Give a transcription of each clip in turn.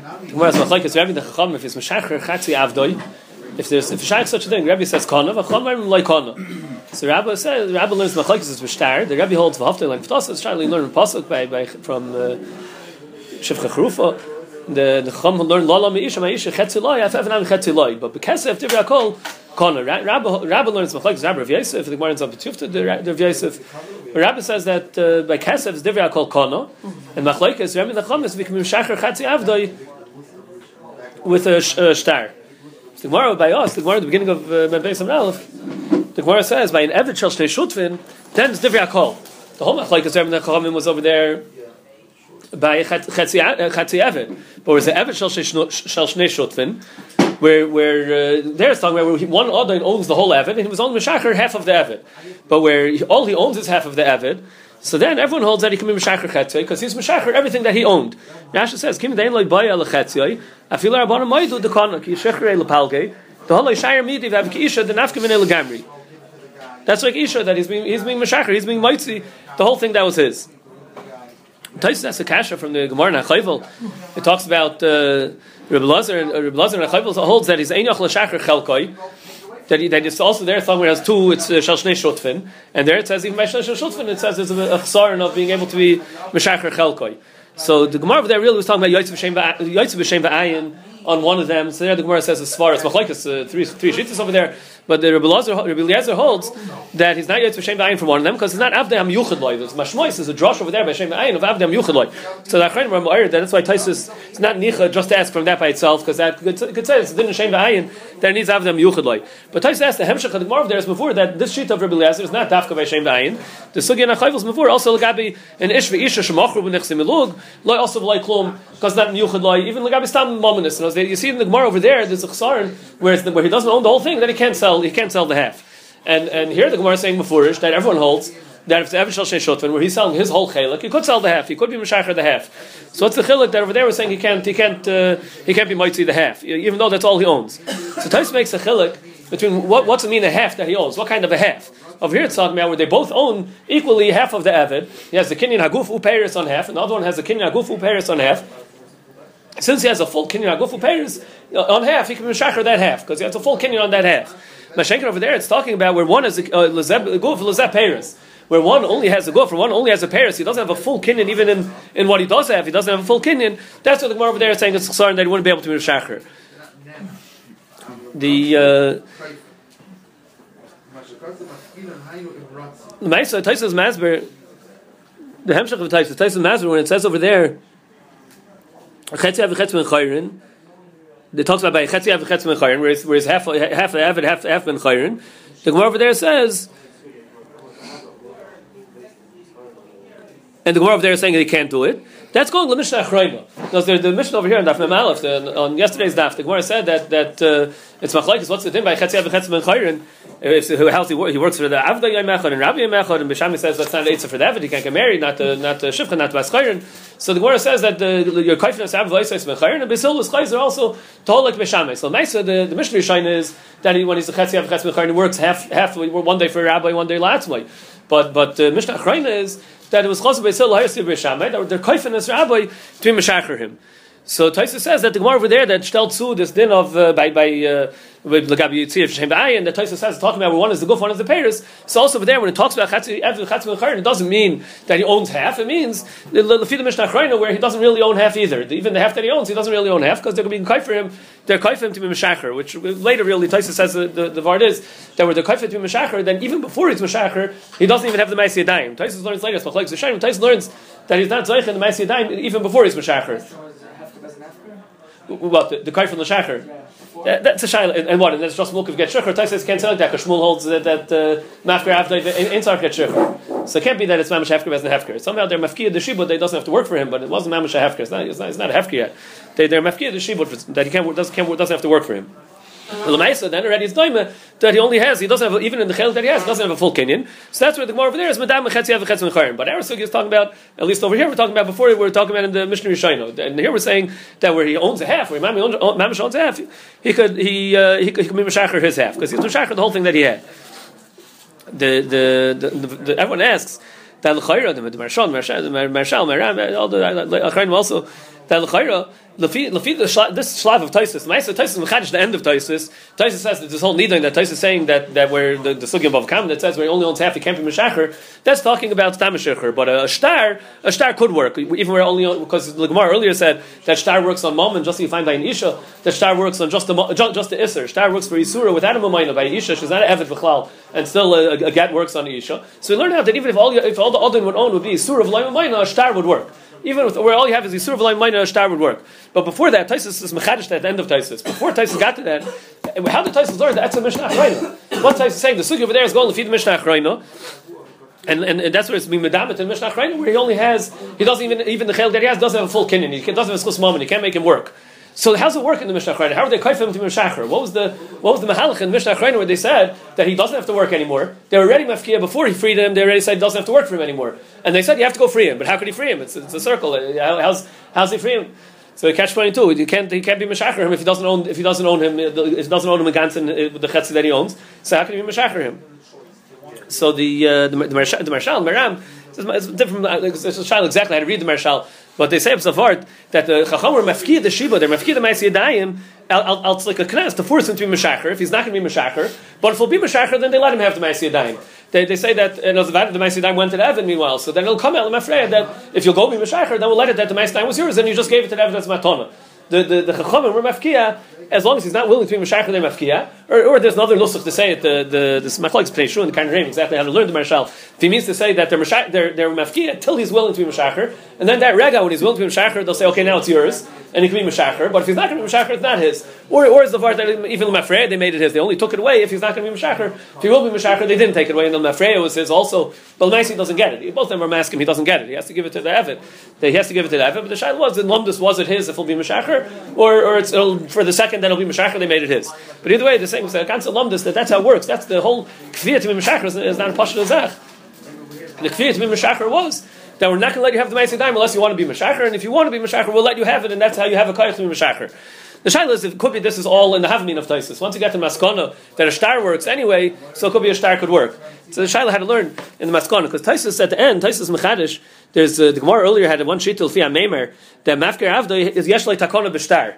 Says machlekes Rabbi the Chacham if it's meshacher chatzi avdoi. If there's if shaykh such a thing, Rabbi says kana, v'chamarim like kana. So Rabbi says Rabbi learns machlekes is v'shtar. The Rabbi holds v'haftel like v'tas. It's trying to learn pasuk by by from uh, Shivcha Chrufa. The the Chacham learn lala meisha meisha chetzi loy. Af evan chetzi loy. But because of divrei kol kana. Rabbi Rabbi learns machlekes Rabbi Rav Yosef. The Gemara ends up betufta the Rav Yosef. Rabbi says that uh, by kesef is divrei kol kana, and machlekes Rabbi the Chacham is v'kim meshacher chatzi avdoi with a, a star. The Gemara by us, the Gemara at the beginning of uh, Beis Aleph, the Gemara says by an Eved shel shnei shutvin, then it's divrei kol. The whole machlekes Rabbi the Chachamim was over there by Chetzi Eved. But was the Eved Shel Shnei Shutvin, where, where uh, there's talking about where he, one Adon owns the whole Eved, and he was only Meshacher half of the Eved. But where he, all he owns is half of the Eved, so then everyone holds that he can be Meshacher Chetzoi, because he's Meshacher everything that he owned. Rasha says, Kim Dein Loi Baya Le Chetzoi, Afil Rabbanah Moidu De Kana, Ki Shechere Le Palge, the whole Shire Midi, Vav Ki Isha, Gamri. That's like Isha, that he's being, he's being Meshacher, he's being Moitzi, the whole thing that was his. Taisus has a kasha from the Gemara Nachayvel. It talks about uh, Rebbe Lazar and uh, Rebbe Lazar Nachayvel holds that he's Einach L'Shachar Chelkoi. That, that it's also there somewhere has two. It's uh, Shal Shnei Shutfin, and there it says even by Shal Shutfin it says there's a, a chsaron of being able to be Meshachar Chelkoi. So the Gemara there really was talking about Yotzev B'Shem V'Ayin on one of them. So there the Gemara says a svar. It's machlekes uh, three three shittas over there. But the Rebbe Eliezer holds that he's not Yotzev B'Shem V'Ayin from one of them because it's not Avdei Yuchad Loy. There's Mashmois. There's a drosh over there by Shem V'Ayin of Avdei Yuchad Loy. So the Achronim are. That's why Taisus it's not Nicha just to ask from that by itself because that could, could say it's didn't Shem V'Ayin that it needs Avdei Yuchad Loy. But Taisus asked the Hemshech of the Gemara there is before that this sheet of Rebbe Eliezer is not Dafka by Shem V'Ayin. The Sugya Nachayvels before also Lagabi an Ish V'Isha Shemachru B'Nechsim Elug Loy also V'Loy Klum because not Yuchad Loy even Lagabi Stam Mominus. You see in the Gemara over there there's a Chsaron where, where he doesn't own the whole thing that he can't sell he can't sell the half. And and here the Gemara is saying before that everyone holds that if the Evan Shal Shotvan, where he's selling his whole chelik, he could sell the half. He could be Meshacher the half. So what's the chelik that over there we're saying he can't he can't uh, he can't be Moitzi the half, even though that's all he owns. So Tais makes a chelik between what what's it mean a half that he owns? What kind of a half? Over here it's talking about where they both own equally half of the Evid. He has the Kinyan Haguf Uperis on half, and the other one has the Kinyan Haguf Uperis on half. Since he has a full Kinyan Haguf Uperis on half, he can be Meshacher that half because he has a full Kinyan on that half. Mashenkin over there, it's talking about where one is a uh, lezeb Paris, where one only has a or one only has a Paris. He doesn't have a full kinyan even in, in what he does have. He doesn't have a full kinyan. That's what the Gemara over there is saying. It's that he wouldn't be able to be a shacher. The uh, the Maisa Taisa's Masber, the Hemshach of Taisa Taisa's Masber when it says over there, Chetzi Avichetz Ben Chayrin it talks about by chetzi av chetzi ben chayrin, whereas, whereas half half half half half ben chayrin. The Gemara over there says, and the Gemara over there is saying he can't do it. That's going to Mishnah Achrayma. Because the, the Mishnah over here on Daf Mem Aleph, on yesterday's Daf, the Gemara said that that uh, it's machlekes. What's the thing by chetzi and chetzi ben chayrin? If how he, he works for the Avda Yamechad and Rabbi Yamechad, and Bishami says that's not an for the Avda, he can't get married, not the not the not the Baschayrin. So the Gemara says that the, your kaifnas have voices mechayin and besil was chayzer also told like b'shamay. So Maisa the the Mishnah Rishon is that he, when he's a chetzi av chetzi mechayin, he works half half one day for a rabbi, one day latzmai. But but the uh, Mishnah Achrayna is that it was chosel besil hayasi b'shamay that their kaifnas rabbi to be him. So Taisa says that the Gemara over there that stellt zu this din of uh, by by uh, with Lagabi Yitzir Shem Ba'ayin, the Taisa says talking about one is the guf, one is the payers. So also over there when it talks about Chatzi Chatzi it doesn't mean that he owns half. It means the Lefida Mishnah where he doesn't really own half either. Even the half that he owns, he doesn't really own half because they're going to be kai for him. They're kai for him to be Meshacher, which later really Taisa says the, the, the Vard is that where they're kai for him to be Meshacher, then even before he's Meshacher, he doesn't even have the Ma'aseh Daim. Taisa learns later, Taisa learns that he's not Zoich in the Ma'aseh Daim even before he's Meshacher. What the, the kai from the shacher? That, that's a shaila, and, what? And that's just mulkav get shukr. Taisa can't say like that because Shmuel holds that that uh, mafker after insar get shukr. So it can't be that it's mamash hefker as the hefker. Somehow they're mafkir the shibud. They doesn't have to work for him, but it wasn't mamash hefker. It's not. It's not, it's not a hefker yet. They, they're mafkir the shibud that he can't doesn't can't, doesn't have to work for him. Lamaisa then already is doima that he only has. He doesn't have even in the chel that he has. He doesn't have a full kinyan. So that's where the Gemara over there is madam chetzi have chetzi mecharim. But our sugi is talking about at least over here we're talking about before we were talking about in the Mishnah Rishayno. And here we're saying that where he owns a half, where Mamish owns, a half, he could he uh, he could, he could be mishacher his half because he's mishacher the whole thing that he had. The the, the, the, the everyone asks that l'chayra the Marshal Marshal Marshal all the Achraim also that l'chayra Lefi, lefi this shlav of Taisus, the Ma'aser Taisus mechadish the end of Taisus. Taisus says that this whole nidin that Taisus is saying that that where the, the sugya of Kam that says where he only owns half, he can't be meshacher. That's talking about stam But a, a star, a star could work even where only because the Gemara earlier said that star works on mom and just so you find by an isha that star works on just the just the iser. Star works for isura without a mamayna by isha. She's not an evet v'chlal and still a, a, get works on isha. So we learn out that even if all if all the odin would own would be isura of mamayna, a star would work. Even with, where all you have is Yisur Minor, a star would work. But before that, Taisus is Mechadish at the end of Taisus. Before Taisus got to that, how did Taisus learn? That? That's a Mishnah Achrayna. What Taisus saying? The sugi over there is going to feed the Mishnah Achrayna. And, and, and, that's where it's being medamet in Mishnah Achrayna, where he only has, he doesn't even, even the chel that he has doesn't have a full kinyan. He doesn't have a schus moment. He can't make him work. So how's it work in the Mishnah Achrayna? How are they kaifim to Mishnah What was the what was the mahalach in Mishnah Achrayna where they said that he doesn't have to work anymore? They were already mafkia before he freed him. They already said he doesn't have to work for him anymore, and they said you have to go free him. But how could he free him? It's, it's a circle. How's how's he free him? So catch twenty two. You can't he can't be mishacher him if he doesn't own if he doesn't own him if he doesn't own him in Gansen uh, the chetzi that he owns. So how can he be mishacher him? So the uh, the, the, the the Marshal Maram it's different. Uh, it's a child exactly how to read the Marshal. But they say Safart that the Chacham were the Shiba, they're mafkid the Ma'aseh Yadayim, it's like a knas to force him to be Meshacher, if he's not going to be Meshacher. But if he'll be Meshacher, then they let him have the Ma'aseh Yadayim. They, they say that uh, you know, the Ma'aseh Yadayim went to the Evan meanwhile, so then it'll come out, that if you'll go be Meshacher, then we'll let it that the Ma'aseh Yadayim was yours, and you just gave it to the Evan as Matona the the, chachamim were mafkia as long as he's not willing to be mashayich they mafkia, or, or there's another nusach to say it. The the the machlokes play in the of exactly how to learn the marshal. If he means to say that they're mashayich, they're they're mafkia till he's willing to be mashacher, and then that rega when he's willing to be mashacher, they'll say okay now it's yours, and he can be mashacher. But if he's not going to be mashacher, it's not his. Or or is the part that even mafreya they made it his. They only took it away if he's not going to be mashacher. If he will be mashacher, they didn't take it away, and the mafreya was his also. But Maisi doesn't get it. Both of them are masking. He doesn't get it. He has to give it to the Evid. He has to give it to the Evid. But the shaila was in Lumdus was it his if he'll be mashacher, or or it's for the second that it'll be mashacher they made it his. But either way, the same the Kansa Lumdus that that's how it works. That's the whole kfir to be mashacher is not a pashut zach. The kfir to be mashacher was that we're not going to let you have the Maisi Daim unless you want to be Mashacher, and if you want to be Mashacher, we'll let you have it, and that's how you have a Kayach to be Mashacher. The shaila is, it could be this is all in the Havmin of Taisis. Once you get to Maskana, that a star works anyway, so it could be a star could work. So the shaila had to learn in the Maskana, because Taisis at the end, Taisis Mechadish, there's, uh, the Gemara earlier had one sheet, Fia Meimer, that Mafker Avda is Yesh Takona B'Shtar.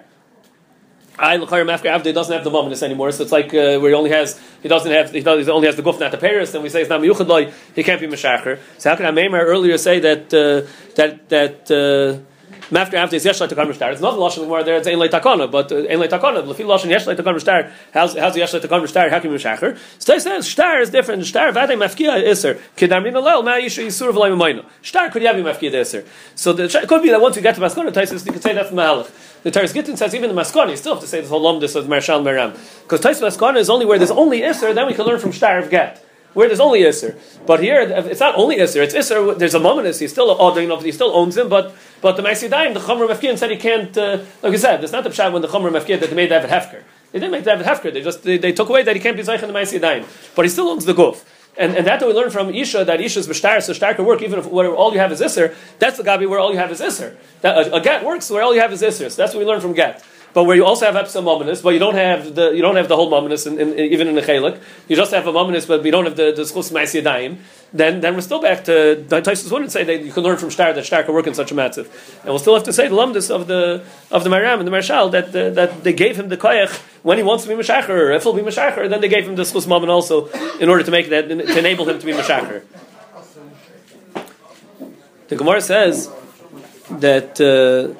I l'chayim after Avdi doesn't have the mominus anymore, so it's like uh, where he only has he doesn't have he, does, he only has the guf not the paris, and we say it's not miyuchad he can't be meshacher. So how can Amemar earlier say that uh, that that Mafter after is yeshlei takon mishtar. It's not the lashon where there it's ein takona, but uh, ein takona. Lefi lashon yeshlei takon mishtar. How's how's the yeshlei takon mishtar? How can you mishacher? So says shtar is different. Shtar vade mafkia iser kedarmin alel ma yishu yisur v'lay mamayno. Shtar could have mafkia iser. So the, it could be that once you get to maskona, Taisus you could say that's mahalach. The Taris Gittin says even the maskona, you still have to say this whole lomdus of Marshal Meram because Taisus maskona is only where there's only iser. Then we can learn from shtar of get where there's only Isser. But here, it's not only Isser, it's Isser, there's a moment, he still, oh, he still owns him, but but the Maisidayim, the Chomer Mefkin said he can't, uh, like I said, it's not the Pshat when the Chomer Mefkin that they made David Hefker. They didn't make David Hefker, they just, they, they took away that he can't be Zeich in the Maisidayim. But he still owns the Guf. And, and that we learn from Isha, that Isha's B'shtar, so Shtar can work even if where all you have is Isser. That's the Gabi where all you have is Isser. That, a, a Get works where all you have is Isser. So that's what we learn from Get but where you also have epsom mominus, but you don't have the you don't have the whole mominus in, in, even in the chelik. You just have a mominus, but we don't have the the schus ma'asiyadayim. Then then we're still back to Taisus wouldn't say that you can learn from Shtar that Shtar can work in such a massive, and we'll still have to say the lumdus of the of the Maram and the Marshal that that they gave him the koyach when he wants to be mashacher, or if he'll be mashacher, then they gave him the schus momin also in order to make that to enable him to be mashacher. The Gemara says that. Uh,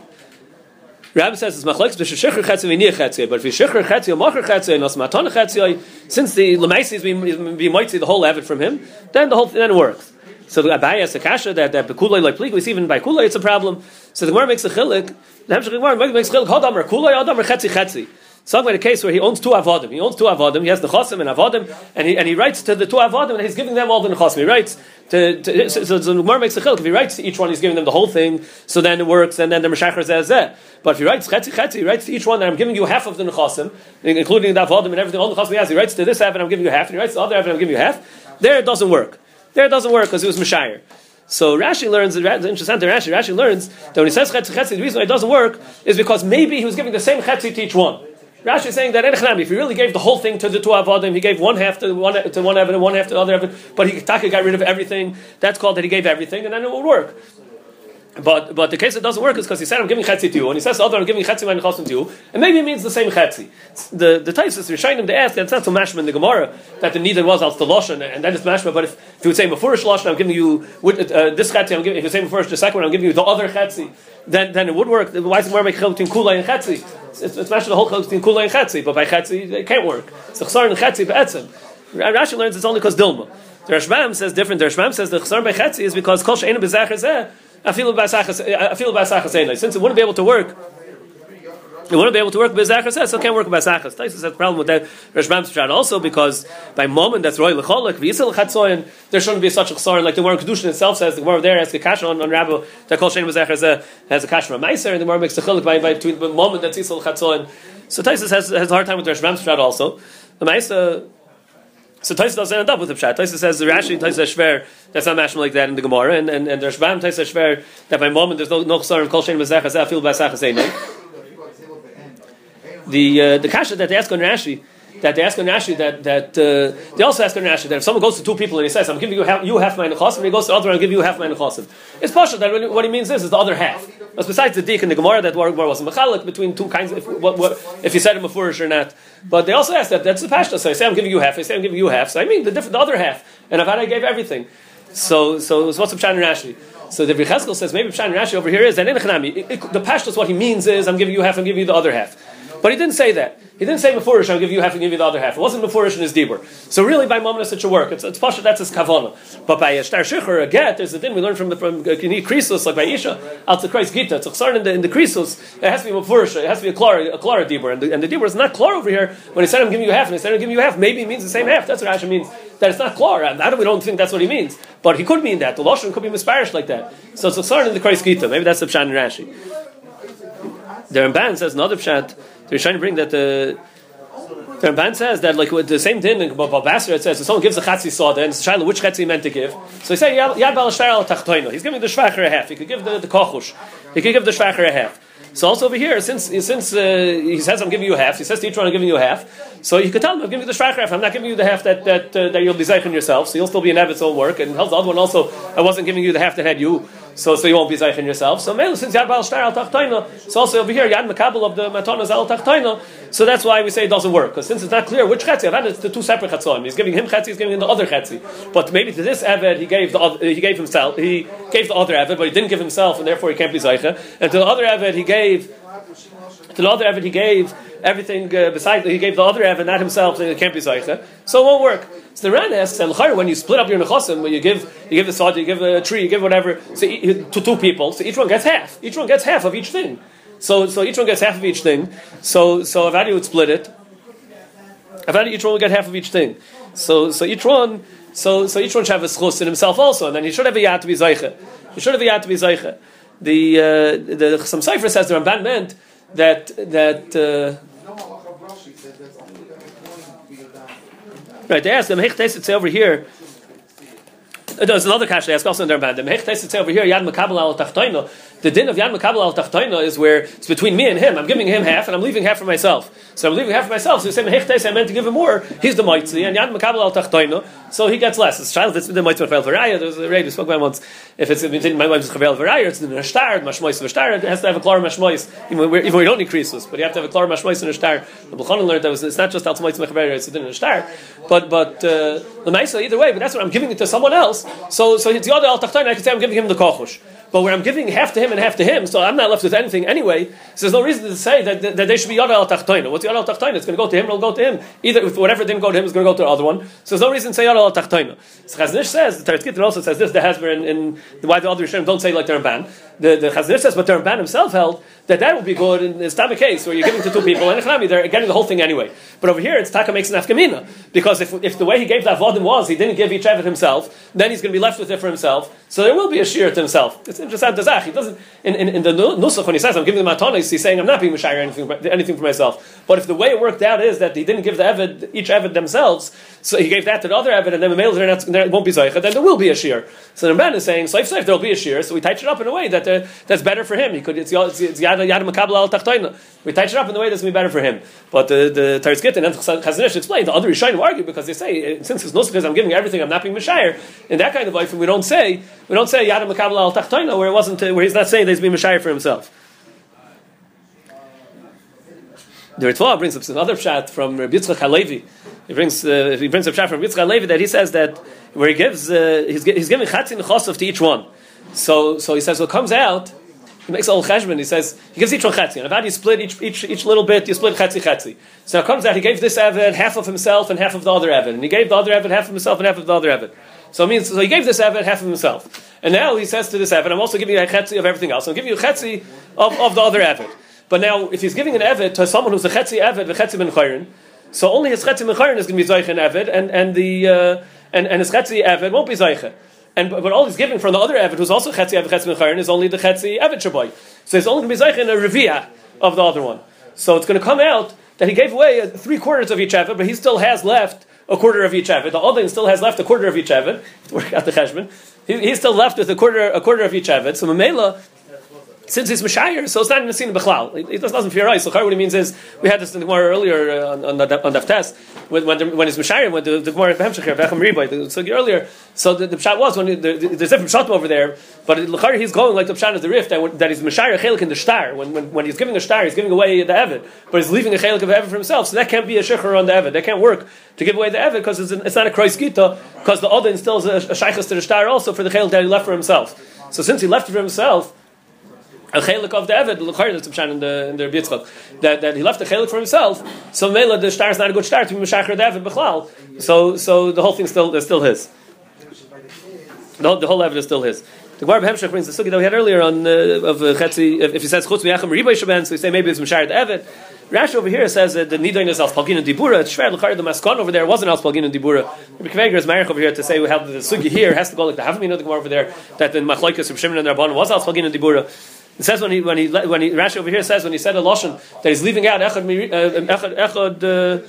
Rabbi says it's machlekes b'sheshcher chetzi v'niyah chetzi, but if you shechcher chetzi or mocher chetzi and osmatana chetzi, since the lemaisi is being might see the whole avid from him, then the whole then works. So the Abaye has a kasha that that bekulay like pliglis even by kulay it's a problem. So the Gemara makes a chilik. The Hemshech Gemara makes a chilik. Hodam or kulay adam or chetzi chetzi. Talking about a case where he owns two avodim. He owns two avodim. He has the chosim and avodim, and he, and he writes to the two avodim, and he's giving them all the chosim. He writes to, to so, so the Gemara makes a chilk. If he writes to each one, he's giving them the whole thing. So then it works, and then the meshacher says that. But if he writes chetzi chetzi, he writes to each one that I'm giving you half of the nechasim, including the avodim and everything, all the nechasim he has. He writes to this half, and I'm giving you half, and he writes to the other half, and I'm giving you half. There it doesn't work. There it doesn't work because it was meshayer. So Rashi learns, interesting Rashi, Rashi learns that when he says chetzi chetzi, the reason why it doesn't work is because maybe he was giving the same chetzi to each one. Rashi is saying that if he really gave the whole thing to the two avodim, he gave one half to one to one one half to the other but he Taka got rid of everything. That's called that he gave everything, and then it will work. But but the case that doesn't work is because he said I'm giving chetzi to you, and he says the other I'm giving chetzi my nechasim to you, and maybe it means the same chetzi. The the Taisus Rishayim to ask that's not so mashma in the Gemara that the neither was al the and then it's mashma. But if, if you would say beforish lashon, I'm giving you uh, this chetzi, I'm giving. If you say beforish the second one, I'm giving you the other chetzi. Then then it would work. Why is the Gemara make between kula and chetzi? It's, it's mashma the whole between kula and chetzi, but by chetzi it can't work. The chsar and chetzi be'etzim. Rashi learns it's only because dilma. The Rashbam says different. The Rashbam says the chsar by chetzi is because kol she'enu bezacher since it wouldn't be able to work, it wouldn't be able to work with Zachar says, so can't work Zachar. Tyson has a problem with that Rashbam Strat also because by moment that's Roy Lecholik, V'yisel Chatzoyin, there shouldn't be such a chsaron like the Gemara Kedushin itself says, the Gemara there has a kasha on, on Rabbi, that Kol Shein Zachar uh, has a kasha from Meiser, and the Gemara makes a chilik by, by between the moment that's Yisel Chatzoyin. So Tyson has, has a hard time with Rashbam Strat also. The Meiser, so Taisa doesn't end up with the pshat. Taisa says the Rashi Taisa Shver that's not mashma like that in the Gemara, and and, and there's Shvam Taisa Shver that by moment there's no no chsarim kol shein bezechas afil basachas The uh, the kasha that they ask on Rashi that they ask on Rashi that that uh, they also ask on Rashi that if someone goes to two people and he says I'm giving you half, you half my nechasim, and he goes to the other and give you half my nechasim. It's partial that what he means is is the other half. But besides the dik and the Gemara that Gemara was mechalik between two kinds. If, what, what, if you said him a furish or not. But they also ask that that's the pashta. So I say I'm giving you half. I say I'm giving you half. So I mean the the other half. And Avada gave everything. So so, so what's the pshat in Rashi? So the Vicheskel says maybe pshat in Rashi over here is in the pashta is what he means is I'm giving you half. I'm giving you the other half. But he didn't say that. He didn't say before I'll give you half and give you the other half. It wasn't before in his dibur. So really, by moment, it should work. It's, it's pasha, that's his kavana. But by shtar shichur, a get, there's a din we learn from the from krisus, like by Isha, al to Christ gita. It's a in the in the krisus. It has to be before It has to be a klar a klar dibur, and the, and the dibur is not klar over here. When he said I'm giving you half, and he said I'm giving you half, maybe it means the same half. That's what Asha means. That it's not klar. And that we don't think that's what he means. But he could mean that. The lashon could be misparish like that. So it's a in the Christ gita. Maybe that's the pshat in Rashi. The Ramban says another pshat. They're trying to bring that the the Ramban says that like with the same thing in Babasra it says if someone gives a chatzi soda and it's a which chatzi he meant to give. So he said yad al He's giving the shvacher a half. He could give the, the kochush. He could give the shvacher a half. So also over here, since since uh, he says I'm giving you half, he says to each one I'm giving you half. So you could tell him I'm giving you the shvach half. I'm not giving you the half that that uh, that you'll be zeichen yourself. So you'll still be in Evet's own work. And tells the other one also I wasn't giving you the half that had you. So, so you won't be zeichen yourself. So, since Yad Baal Shtar al Tachtaina, so also over here, Yad Makabel of the Matanas al Tachtaina, so that's why we say it doesn't work. Because since it's not clear which Chetzi, I've it's the two separate Chetzoim. He's giving him Chetzi, he's giving him the other Chetzi. But maybe to this Eved, he gave the other, he gave himself, he gave the other Eved, but he didn't give himself, and therefore he can't be zeichen. And to the other Eved, he gave to the other Evid he gave everything uh, besides he gave the other Evid, not himself, so it can't be Zaycha. So it won't work. So the Ran asks, when you split up your nechasim, when you give you give the sod, you give a tree, you give whatever so, to two people, so each one gets half. Each one gets half of each thing. So so each one gets half of each thing. So so Avadi would split it. Avadi each one would get half of each thing. So so each one so so each one should have a schus in himself also, and then he should have a yad to be zaycha. He should have a yad to be zaycha. The uh, the some cipher says the Ramban meant that that. Uh, right, they ask them, "Hey, over here." Uh, there's another question they ask also in their band. The over here, Yad Makabel al Tachtoino. The din of Yad Makabel al Tachtoina is where it's between me and him. I'm giving him half, and I'm leaving half for myself. So I'm leaving half for myself. So you say I meant to give him more. He's the Moitzi, and Yad Makabel al Tachtoina, so he gets less. It's child. It's the Moitzi Chavel Varaya. There's a raid we spoke about once. If it's my wife's Chavel Varaya, it's in a star, Mashmois star. It has to have a Klar Mashmois, even we don't need Krisus, but you have to have a Klar Mashmois in a star. The Bukhanan learned that was, it's not just Al Moitzi it's in a star. But but uh, the Maisa either way. But that's what I'm giving it to someone else. So so it's the other Al Tachtoina. I can say I'm giving him the Kochush. But where I'm giving half to him and half to him, so I'm not left with anything anyway. So there's no reason to say that, that, that they should be Yada al Tachtoina. What's Yada al Tachtoina? It's going to go to him, it'll go to him. Either whatever didn't go to him is going to go to the other one. So there's no reason to say Yada al Tachtoina. So Chaznish says, the Teretz also says this, the Hasber in why the other Rishonim don't say like the Ramban. The, the Chaznish says, but the Ramban himself held that that would be good in of case where you're giving to two people and they're getting the whole thing anyway. But over here, it's Taka makes an afkamina because if, if the way he gave that vodim was he didn't give each Evid himself, then he's going to be left with it for himself. So there will be a shear to himself. It's interesting. He doesn't in, in, in the nusach when he says I'm giving the matanis, he's saying I'm not being mishayir anything anything for myself. But if the way it worked out is that he didn't give the Evid each Evid themselves, so he gave that to the other Evid, and then the males won't be zaycha, then there will be a shear. So the man is saying, safe safe, there will be a shear. So we tighten it up in a way that uh, that's better for him. He could it's yad yad makabel al tachtoina. We touch it up in the way that's to be better for him. But the Taris Gittin and Chazanish explain the other Rishonim argue because they say since it's because I'm giving everything, I'm not being Mishayir. In that kind of life, and we don't say we don't say yad makabel al tachtoina where it wasn't where he's not saying that he's being Mishayir for himself. The Ritva brings up another shot from Rabbi Yitzchak Halevi. He brings uh, he brings up shot from Yitzchak Halevi that he says that where he gives uh, he's, he's giving chatzin chosov to each one. So so he says what comes out. He makes a whole cheshbon. He says he gives each one chetzi. And about you split each, each each little bit, you split chetzi chetzi. So it comes out. He gave this Evid half of himself and half of the other Evid, and he gave the other Evid half of himself and half of the other Evid. So it means so he gave this Evid half of himself, and now he says to this Evid, I'm also giving you a chetzi of everything else. I'm giving you a chetzi of, of the other Evid. But now, if he's giving an Evid to someone who's a Chetzi Evid, the Chetzi Ben Chayrin, so only his Chetzi Ben Chayrin is going to be Zayich and Evid, and, and, the, uh, and, and his Chetzi Evid won't be Zayich. And, but all he's giving from the other Evid, who's also Chetzi Evid, Chetzi Ben Chayrin, is only the Chetzi Evid Shaboy. So he's only going to be Zayich in a Revia of the other one. So it's going to come out that he gave away three quarters of each Evid, but he still has left a quarter of each Evid. The Odin still has left a quarter of each Evid, work out the Cheshbon. He, he's still left with a quarter, a quarter of each Evid. So Mamela, since he's Mashayir, so it's not in the scene of Bechlal. It, doesn't fear right. So what he means is, we had this in the Gemara earlier uh, on, on, the, on the test, when, when, the, when it's Mashayir, when the, the Gemara Behemshach here, Bechem Riboy, the sugi earlier, so the, the Pshat was, when the, the, there's different Pshatim over there, but L'chari he's going like the Pshat is the Rift, that, that he's Mashayir Chelik in the Shtar. When, when, when he's giving a Shtar, he's giving away the Evid, but he's leaving a Chelik of Evid for himself, so that can't be a Shechar on the Evid. That can't work to give away the Evid, because it's, it's not a Kreis Gita, because the Oda instills a, a Shaykhas to the Shtar also for the Chelik that he left for himself. So since he left it for himself, a chelik of the Eved, l'chayr that's in the in the Yitzchak, that that he left the chelik for himself. So Mela the star is not a good star to be Meshacher the Eved b'chlal. So so the whole thing still is still his. The whole, the whole Eved is still his. The Gemara Hemshech brings the sugi that we had earlier on uh, of uh, Chetzi. If, if he says chutz miyachem riboy shaben, so we say maybe it's Meshacher the Eved. Rashi over here says that the nidain is alspalgin and dibura. It's shver l'chayr the maskon over there wasn't alspalgin and dibura. Rabbi is marich over here to say we have the sugi here has to go like the havamina the over there that the machlokes of Shimon and Rabban was alspalgin and dibura. It says when he when he when he Rashi over here says when he said a lashon that he's leaving out echad uh, echad echad.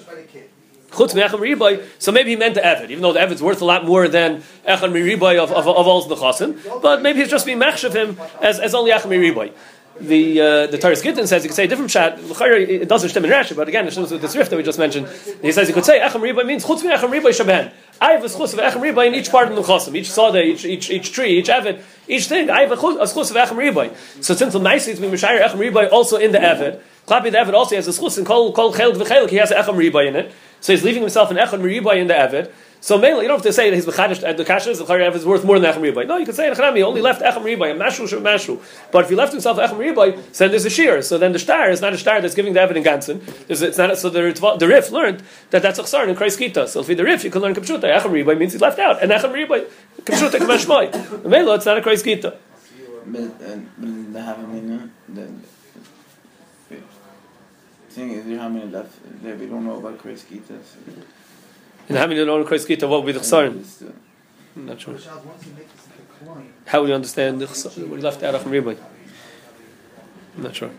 Chutz me'echad miriboy, so maybe he meant the Evid, even though the Evid's worth a lot more than echad miriboy of, of, of all the chasim, but maybe he's just being machshav him as, as only echad miriboy the uh, the Taris Gittin says you could say a different chat. It doesn't stem in Rashi, but again, it shows with this rift that we just mentioned. He says you could say Echem Riba means Chutz Echem Riba Shaben. I have a schus of Echem Riba in each part of the Chosim, each sada, each, each each tree, each avid, each thing. I have a schus of Echem Riba. So since the nice is being Mishayir Echem Riba also in the avid, Klapi the avid also has a schus and Kol Kol Chelik v'Chelik. He has Echem Riba in it, so he's leaving himself an Echem Riba in the avid. So mainly, you don't have to say that he's mechadish at the kashrus. The chayav is worth more than echem ribay. No, you can say in he only left echem ribay, a mashu shem mashu. But if he left himself echem ribay, then there's a shear. So then the star is not a star that's giving the evidence ganzen. It's not. So the the rif learned that that's a chsar in Kreis Kita. So if the rif, you can learn kapshuta. Echem ribay means he's left out, and echem ribay kapshuta kamashmoy. Melo, it's not a Kreis Kita. Uh, the thing is, how many left? We don't know about Kreis Kita. And how many know Kreis Kita? What would be the chsarim? I'm not sure. How would you understand the chsarim? He left out of? I'm not sure.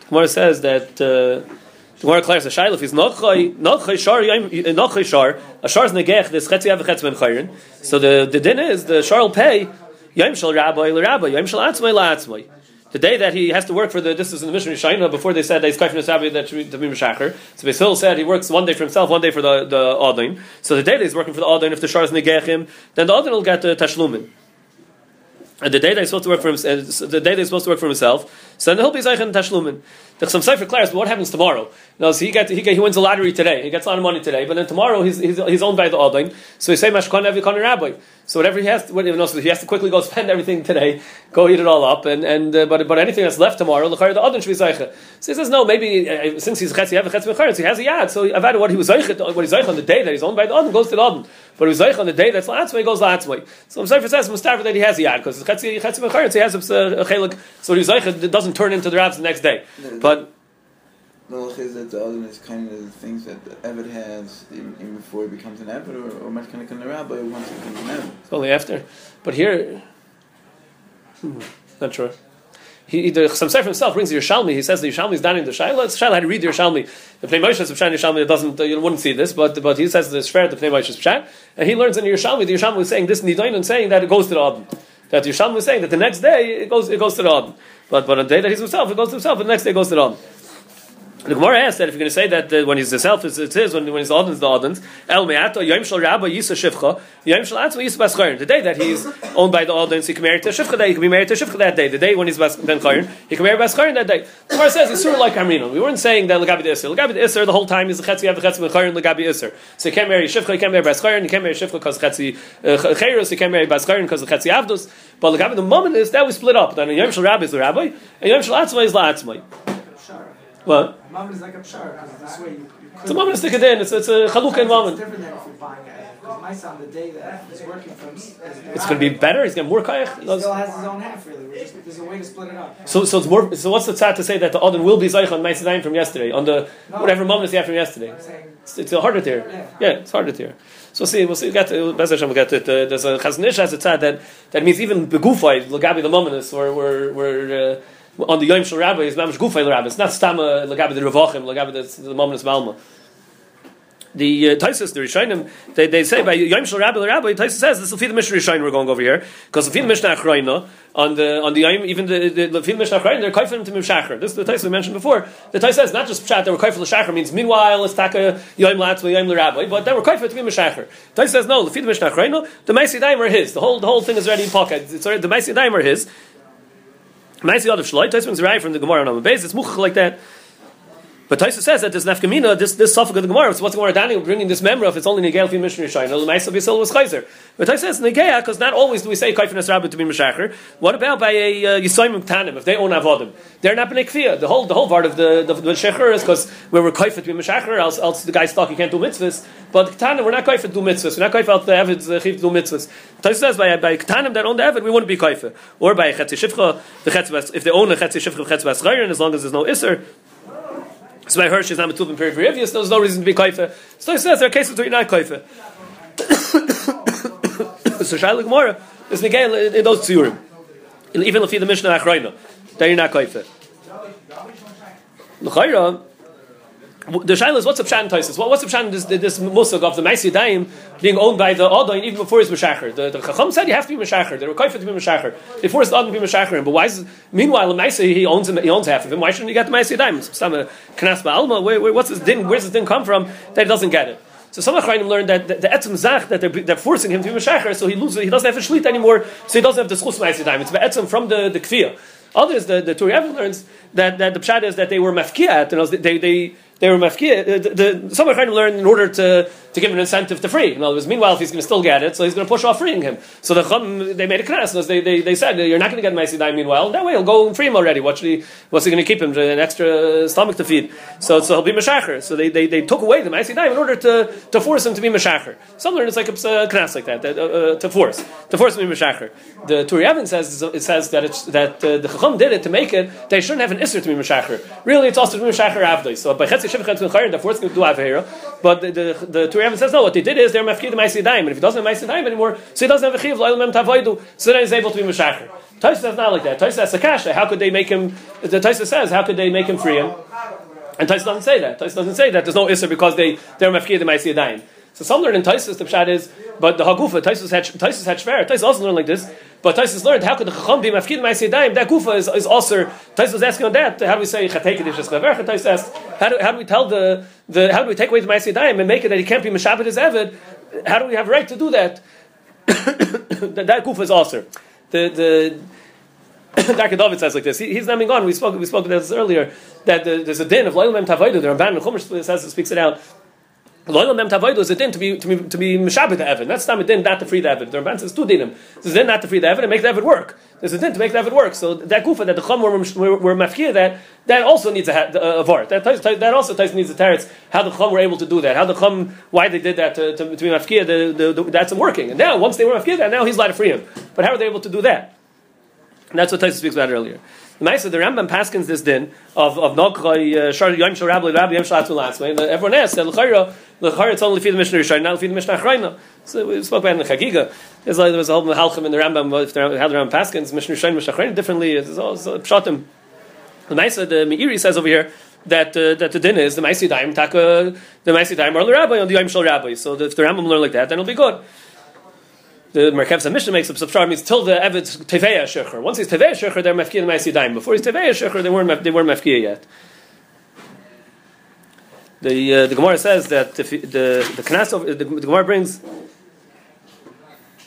The Gemara says that uh, the Gemara clarifies the shaila if he's not chay not shar not shar a shar is negech this chetzi av chetz ben chayrin. So the the din is the shar will pay yom shel rabbi le rabbi yom shel atzmai la atzmai. The day that he has to work for the, this is in the Mishnah Shaina, before they said that he's kaifin that to be Meshacher. So Basil said he works one day for himself, one day for the, the Adin. So the day that he's working for the Adin, if the Shar is Negechim, then the Adin will get the Tashlumin. And the day that he's supposed to work for himself, uh, the day that he's supposed to work for himself, so then he'll be Zeichen Tashlumin. The some Sefer clarifies, what happens tomorrow? No, so he gets he, get, he wins a lottery today. He gets a lot of money today, but then tomorrow he's, he's, he's owned by the Adin. So he say Mashkon Evikon Rabbi. So whatever he has, to, whatever, no, so he has to quickly go spend everything today, go eat it all up, and and uh, but but anything that's left tomorrow, the Adin should be Zeichen. So he says no, maybe uh, since he's Chetzi Ev Chetzi he has a yad. So Avad what he was Zeichen, what he's Zeichen on the day that he's owned by the Adin goes to the Adin. But he was on the day that's Latzmai goes Latzmai. So Sefer says Mustafa that he has a yad because Chetzi Chetzi he has a, a chelik. So he's doesn't turn into the Rabbs the next day, but. The is that the other is kind of the things that the Evid has even, even before he becomes an Evid, or, or of rabbi once he becomes an Evid. It's only after. But here, hmm, not sure. He, the Chasam Sofer himself brings the Yerushalmi. He says the Yerushalmi is down in the Shaila. It's Shaila had to read the Yerushalmi. The Pnei Moshe is Pshat Yerushalmi. Doesn't, you wouldn't see this, but but he says the Shver, the Pnei Moshe is Pshat. And he learns in the Yerushalmi, the Yerushalmi is saying this Nidain and saying that it goes to the Adon. That the Yerushalmi was saying that the next day it goes it goes to the Adon. But but on the day that he's himself, it goes to himself, and the next day it goes to the Adon. The Gemara asks that if you're going to say that uh, when he's the self, it's, it's his, when, when he's the Adon's, the Adon's, El Me'ato, Yom Shal Rabba, Yisa Shivcha, Yom Shal Atzma, Yisa Bas. The day that he's owned by the Adon's, he can marry to Shivcha day, he can be married to Shivcha that day. The day when he's Bas Ben Chayrin, he can marry Bas Chayrin that day. The Gemara says it's sort of like Amrino. We weren't saying that Lagabi the Isser. Lagabi the Isser, the whole time he's the Chetzi, you have the Chetzi Ben Chayrin, Lagabi Isser. So he can't marry Shivcha, he can't marry Bas Chayrin, he can't marry Shivcha because Chetzi uh, Chayros, he can't marry Bas Chayrin because of Chetzi Avdus. But Lagabi the moment is that we split up. Then Yom Shal Rabba is the Rabbi, and Yom Shal Atzma is La Atzma. What? Mammon is like a pshar, because this way you, you. It's a moment to stick it in. It's, it's a chalukah in It's different than if you're buying a Because my son, the day that he's working from. It's going to be better. He's going to more kayach. He still has his own half, really. Just, there's a way to split it up. So, so it's more. So, what's the tzad to say that the Odin will be zayich on Ma'asidayim from yesterday on the No. whatever moment he had from yesterday? It's, it's harder to hear. Yeah. Yeah, it's harder to hear. So see, we'll see. We'll get to, Bez Hashem, we'll get it. Uh, there's a Chaznish has a tzad that that means even begufay lagabi the mominus or we're we're. Uh, on the Yom Shel Rabbi is mamish gufay Rabbi. It's not stama lagabi the Revachim, lagabi the, mominus malma. The uh, Taisus, the Rishonim, they, they say by Yom Shel Rabbi, the Rabbi, Taisus says this feed the Mishnah Rishonim we're going over here because the Mishnah Achrayna on the on the Yom even the the, the Mishnah Achrayna they're kaifim to Mishachar. This is the Taisus we mentioned before. The Taisus says not just pshat they were kaifim l'shachar means meanwhile it's taka Yom Latzma Yom Rabbi, but they were kaifim to be Mishachar. Taisus says no, the Mishnah Achrayna the Maisi Daim are his. The whole the whole thing is already in pocket. It's already, the Maisi Daim are his. Maisi Adav Shloi is right from the Gemara on base. It's much like that. But Taisa says that this nafkamina, this this suffix of the Gemara, so what's the Gemara Daniel bringing this memory of? It's only Nigel fi Mishnah Yishayim. The Ma'asav Yisrael was Chayzer. But Taisa says Nigeya because not always do we say Kaifin Rabbi to be Meshacher. What about by a uh, Tanim if they own Avodim? They're not b'nei kfiyah. The whole the whole part of the the, the is because we were Kaifin to be Meshacher, else else the guy's stuck he can't do mitzvahs. But Tanim we're not Kaifin to do mitzvahs. We're not Kaifin out the Avid's uh, to do mitzvahs. Taisa says by by Tanim that own the Avid we wouldn't be Kaifin. Or by Chetzi Shivcha the Chetzi if they own a Chetzi Shivcha Chetzi Chayrin, as long as there's no Isser. So by Hirsch is not Metubim period for Rivius, there's no reason to be Kaifa. So he says there are cases where you're not Kaifa. so Shaila Gemara is Miguel in those Tzurim. Even if you're the Mishnah Achrayna, then you're not Kaifa. L'chayra, the shaila is what's the pshat in what's the pshat this, this musag of the Maisi Daim being owned by the Adain even before he's Meshacher? The, the Chacham said you have to be Meshacher. They were to be Meshacher. They forced Adain to be Meshacher. But why is meanwhile the Maisi he owns him, he owns half of him? Why shouldn't he get the Maisi Daim? Some uh, Knas Ba'alma. What's this din? Where's this din come from that he doesn't get it? So some Achrayim learned that the, the etzem zach that they're, they're forcing him to be Meshacher, so he loses. He doesn't have a shlit anymore, so he doesn't have the schus Maisi Daim. It's etzem from the the kfiyah. Others, the the Turi learns that, that the pshat is that they were mafkiyat, and they they they were mafkiyat. Uh, the, the, some Achrayim learned in order to to give an incentive to free. In other words, meanwhile, if he's going to still get it, so he's going to push off freeing him. So the Chum, they made a knas. They, they, they said, you're not going to get Maisi Daim meanwhile. That way he'll go and free him already. What should he, what's he going to keep him? An extra stomach to feed. So, so he'll be Meshacher. So they, they, they took away the Maisi Daim in order to, to force him to be Meshacher. Some learn it's like a knas like that, that uh, uh, to force. To force him to be Meshacher. The Turi Evan says, it says that, it's, that uh, the Chacham did it to make it, they shouldn't have an Isser to be Meshacher. Really, it's also to be Meshacher Avdoi. So by Chetzi Chayrin, they're him to do Avera. But the, the, the Turi Evan says, no, what they did is they're mafkid the Maisi Daim, and if he doesn't have Maisi Daim anymore, so he doesn't have a chiv loyal mem tavoidu, so then he's able to be Meshacher. Taisa says not like that. Taisa says Sakasha, how could they make him, the Taisa says, how could they make him free him? And Taisa doesn't say that. Taisa doesn't say that. There's no Isser because they, they're mafkid the Maisi Daim. So some learn in Taisus, the Pshat is, but the Hagufa, Taisus had, Taisus had Shver, Taisus also learned like this, but Taisus learned, how could the Chacham be mafkid Maisi Daim? That Gufa is, is also, Taisus was asking on that, how do we say, Chatei Kedish Esklaver? Taisus asked, how do, how do we tell the, the, how do we take away the Maisi Daim and make it that he can't be Meshabit as Evid? How do we have right to do that? that, that Gufa is also. The, the, Dr. David says like this. He, he's naming on. We spoke. We spoke about this earlier. That the, there's a din of loyal mem tavaydu. The Ramban and Chumash says it speaks it out. Loyal mem tavaydu is a din to be to be to be mishabed the evan. That's not a din not to free the evan. The Ramban says two dinim. There's a din not to free the evan and make the evan work. There's a din to make the evan work. So that gufa that the chum were, were, mafkir that that also needs a, a, a vart. That that also needs a teretz. How the chum were able to do that? How the chum why they did that to, to, to be mafkir? The, the, the, that's working. And now once they were mafkir that now he's allowed to free him. But how are they able to do that? And that's what Taisa speaks about earlier. The Maisa, the Rambam paskins this din of of Nogchay Shar Yom Shal Rabbi Rabbi Yom Shal way. Everyone asks that L'chayra L'chayra it's only for the Mishnah Rishon, not for the Mishnah Achrayna. So we spoke about in the Chagiga. There's like there was a whole halchim in the Rambam if there how the Rambam paskins Mishnah Rishon Mishnah Achrayna differently. It's all pshatim. The Maisa, the Meiri says over here that uh, that the din is the Maisi Daim taka the Maisi Daim or the Rabbi on the Yom Shal Rabbi. So if the Rambam learn like that, then it'll be good. The Merkev's Mishnah makes up Subshar means till the Evet's Teveya Shecher. Once he's Teveya Shecher, they're Mefkia and Ma'asiyadayim. Before he's Teveya Shecher, they weren't, they weren't Mefkia yet. The, uh, the Gemara says that if the, the Knas of, the, the Gemara brings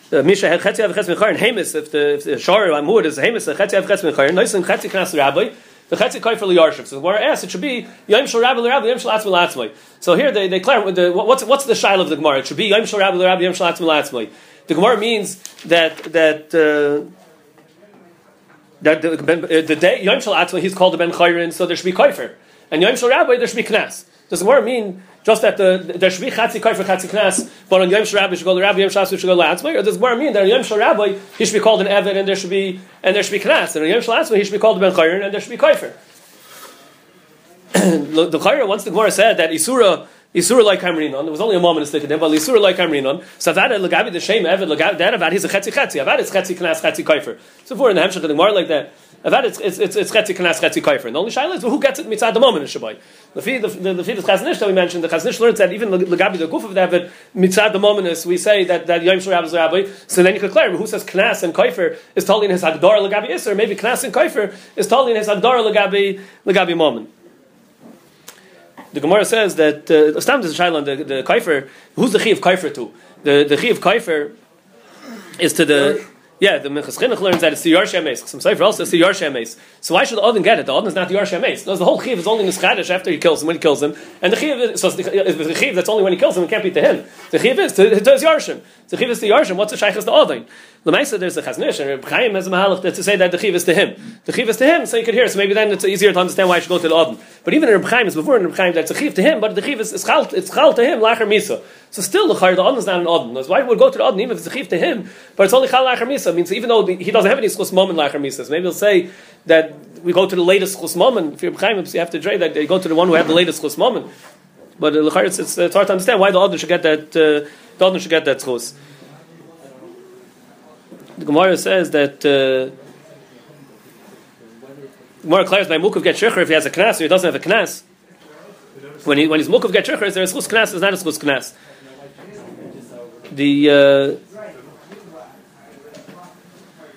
the Misha had Chetzi Av Chetz Mechayin, Hamis, if the, if the Shar Amud is Hamis, Chetzi Av Chetz Mechayin, Noisim Chetzi Knas Rabbi, the Chetzi Kaifer Liyarshiv. So the Gemara asks, it should be Yom Shal Rabbi Rabbi, Yom Shal Atzmi. So here they, they clarify, the, what's, what's the Shail of the Gemara? It should be Yom Shal Rabbi Rabbi, Yom Shal Atzmi. The Gemara means that, that, uh, that the, uh, the day Yom Shal Atzma he's called the Ben Chayrin, so there should be Kaifer, and Yom Shal Rabbi there should be Knas. Does the Gemara mean just that the, there should be Chatzi Kaifer Chatzi Knas, but on Yom Shal Rabbi should go to Rabbi Yom Shal should go to Atzma, or does the Gemara mean that on Yom Shal Rabbi he should be called an Evid and there should be and there should be Knas, and on Yom Shal Atzma he should be called the Ben Chayrin and there should be Kaifer. the Chayrin once the Gemara said that Isura Isura like Kamrinon. There was only a moment to it in, but Isura like Kamrinon. So that Lagabi the shame Evid Lagabi that Avad he's a Chetzi Chetzi. Avad is Chetzi Knas Chetzi Kaifer. So for in the Hemshech the Gemara like that. Avad it's it's it's, it's Chetzi Knas Chetzi Kaifer. And the only shaila is well, who gets it mitzad the moment in Shabbai. The feed the the, the feed of Chaznish that we mentioned. The Chaznish learns that even Lagabi the Guf of Evid mitzad the moment is we say that that Yom Shul is Rabbi. So then you could clarify who says Knas and Kaifer is totally in his Hagdar Lagabi Isser. Maybe Knas and Kaifer is totally in his Hagdar Lagabi Lagabi moment the Gemara says that uh, Stam is a the the Kaifer. Who's the chi of Kaifer to? The the chi of Kaifer is to the yeah, the Minchas Chinuch learns that it's the Yarsha Meis. Some Sefer also it's the Yarsha Meis. So why should the Odin get it? The Odin is not the Yarsha Meis. No, the whole Chiv is only in the Schadish after he kills him, when he kills him. And the Chiv, so the, Chiv that's only when he kills him, it can't be to him. The Chiv is to, to his Yarshim. The Chiv is the Yarshim. What's the Shaykh is the Odin? The Maisa, there's a Chaznish, and Reb Chaim has a Mahalach to say that the Chiv is to him. The Chiv is to him, so you could hear. So maybe then it's easier to understand why I should go to the Odin. But even in Reb Chaim, is before in Reb Chaim, that's a Chiv to him, but the Chiv is, is chal, it's chal to him, Lacher Misa. So still, the Chayr, the Odin is not an Odin. That's why we would go to the Odin, even if it's a Chiv to him, but it's only chal Lacher Misa. means even though he doesn't have any schus moment Lacher Misa, maybe he'll say that we go to the latest schus moment. If you're Chaim, you have to trade that they go to the one who had the latest schus moment. But uh, it's, it's, it's hard to understand why the Odin should get that, uh, the Odin should get that schus the Gemara says that uh, Gemara declares by Mukov get shikhr if he has a knas or he doesn't have a knas. When he when he's Mukov get shikhr, there is chus knas, is not a chus knas. The uh,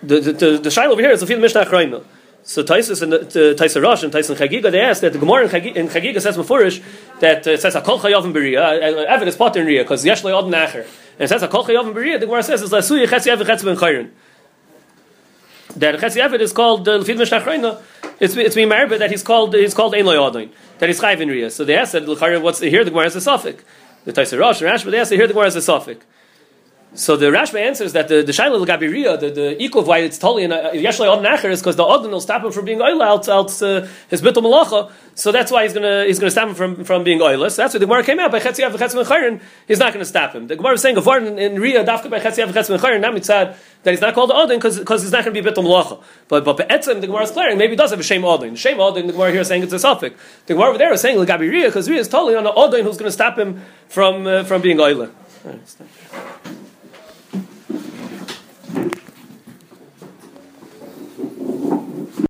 the the the, the over here is the field Mishnah Achrayim. So Taisus and Taisa Rosh and Taisa Chagiga they ask that the Gemara in Chagiga, says beforish that uh, says Hakol Chayav and Beria. Uh, uh, Evid is potter in Ria because Yesh Le'od Nacher. And it says Hakol Chayav and Beria. The Gemara says is Lasuya Chetzi Evid Chetzi Ben Chayrin. That Chetzi Evid is called uh, Lefid Mishnah It's it's being married, but that he's called he's called Ein Le'odin. That he's Chayiv in Ria. So they ask that what's here the Gemara is a suffix. The Taisa Rosh and Rash, but they ask that here the Gemara is a suffix. So the Rashba answers that the the Shaila Gabiria, the the equal of why it's totally in Yeshlei Odin Acher is because the Odin will stop him from being oil out uh, his bitul malacha. So that's why he's gonna he's gonna stop him from, from being oilless. That's why the Gemara came out by Chetzi Av Chetzi Mechayin. He's not gonna stop him. The Gemara is saying Gavar in, in Ria Dafka by Chetzi Av Chetzi Mechayin. Now mitzad that he's not called Odin because he's not gonna be bitul malacha. But but Be'etzim the Gemara is clearing maybe he does have a shame Odin. Shame Odin. The Gemara here is saying it's a suffix. The Gemara over there is saying Gabiria because Ria is totally on the Odin who's gonna stop him from uh, from being. Right,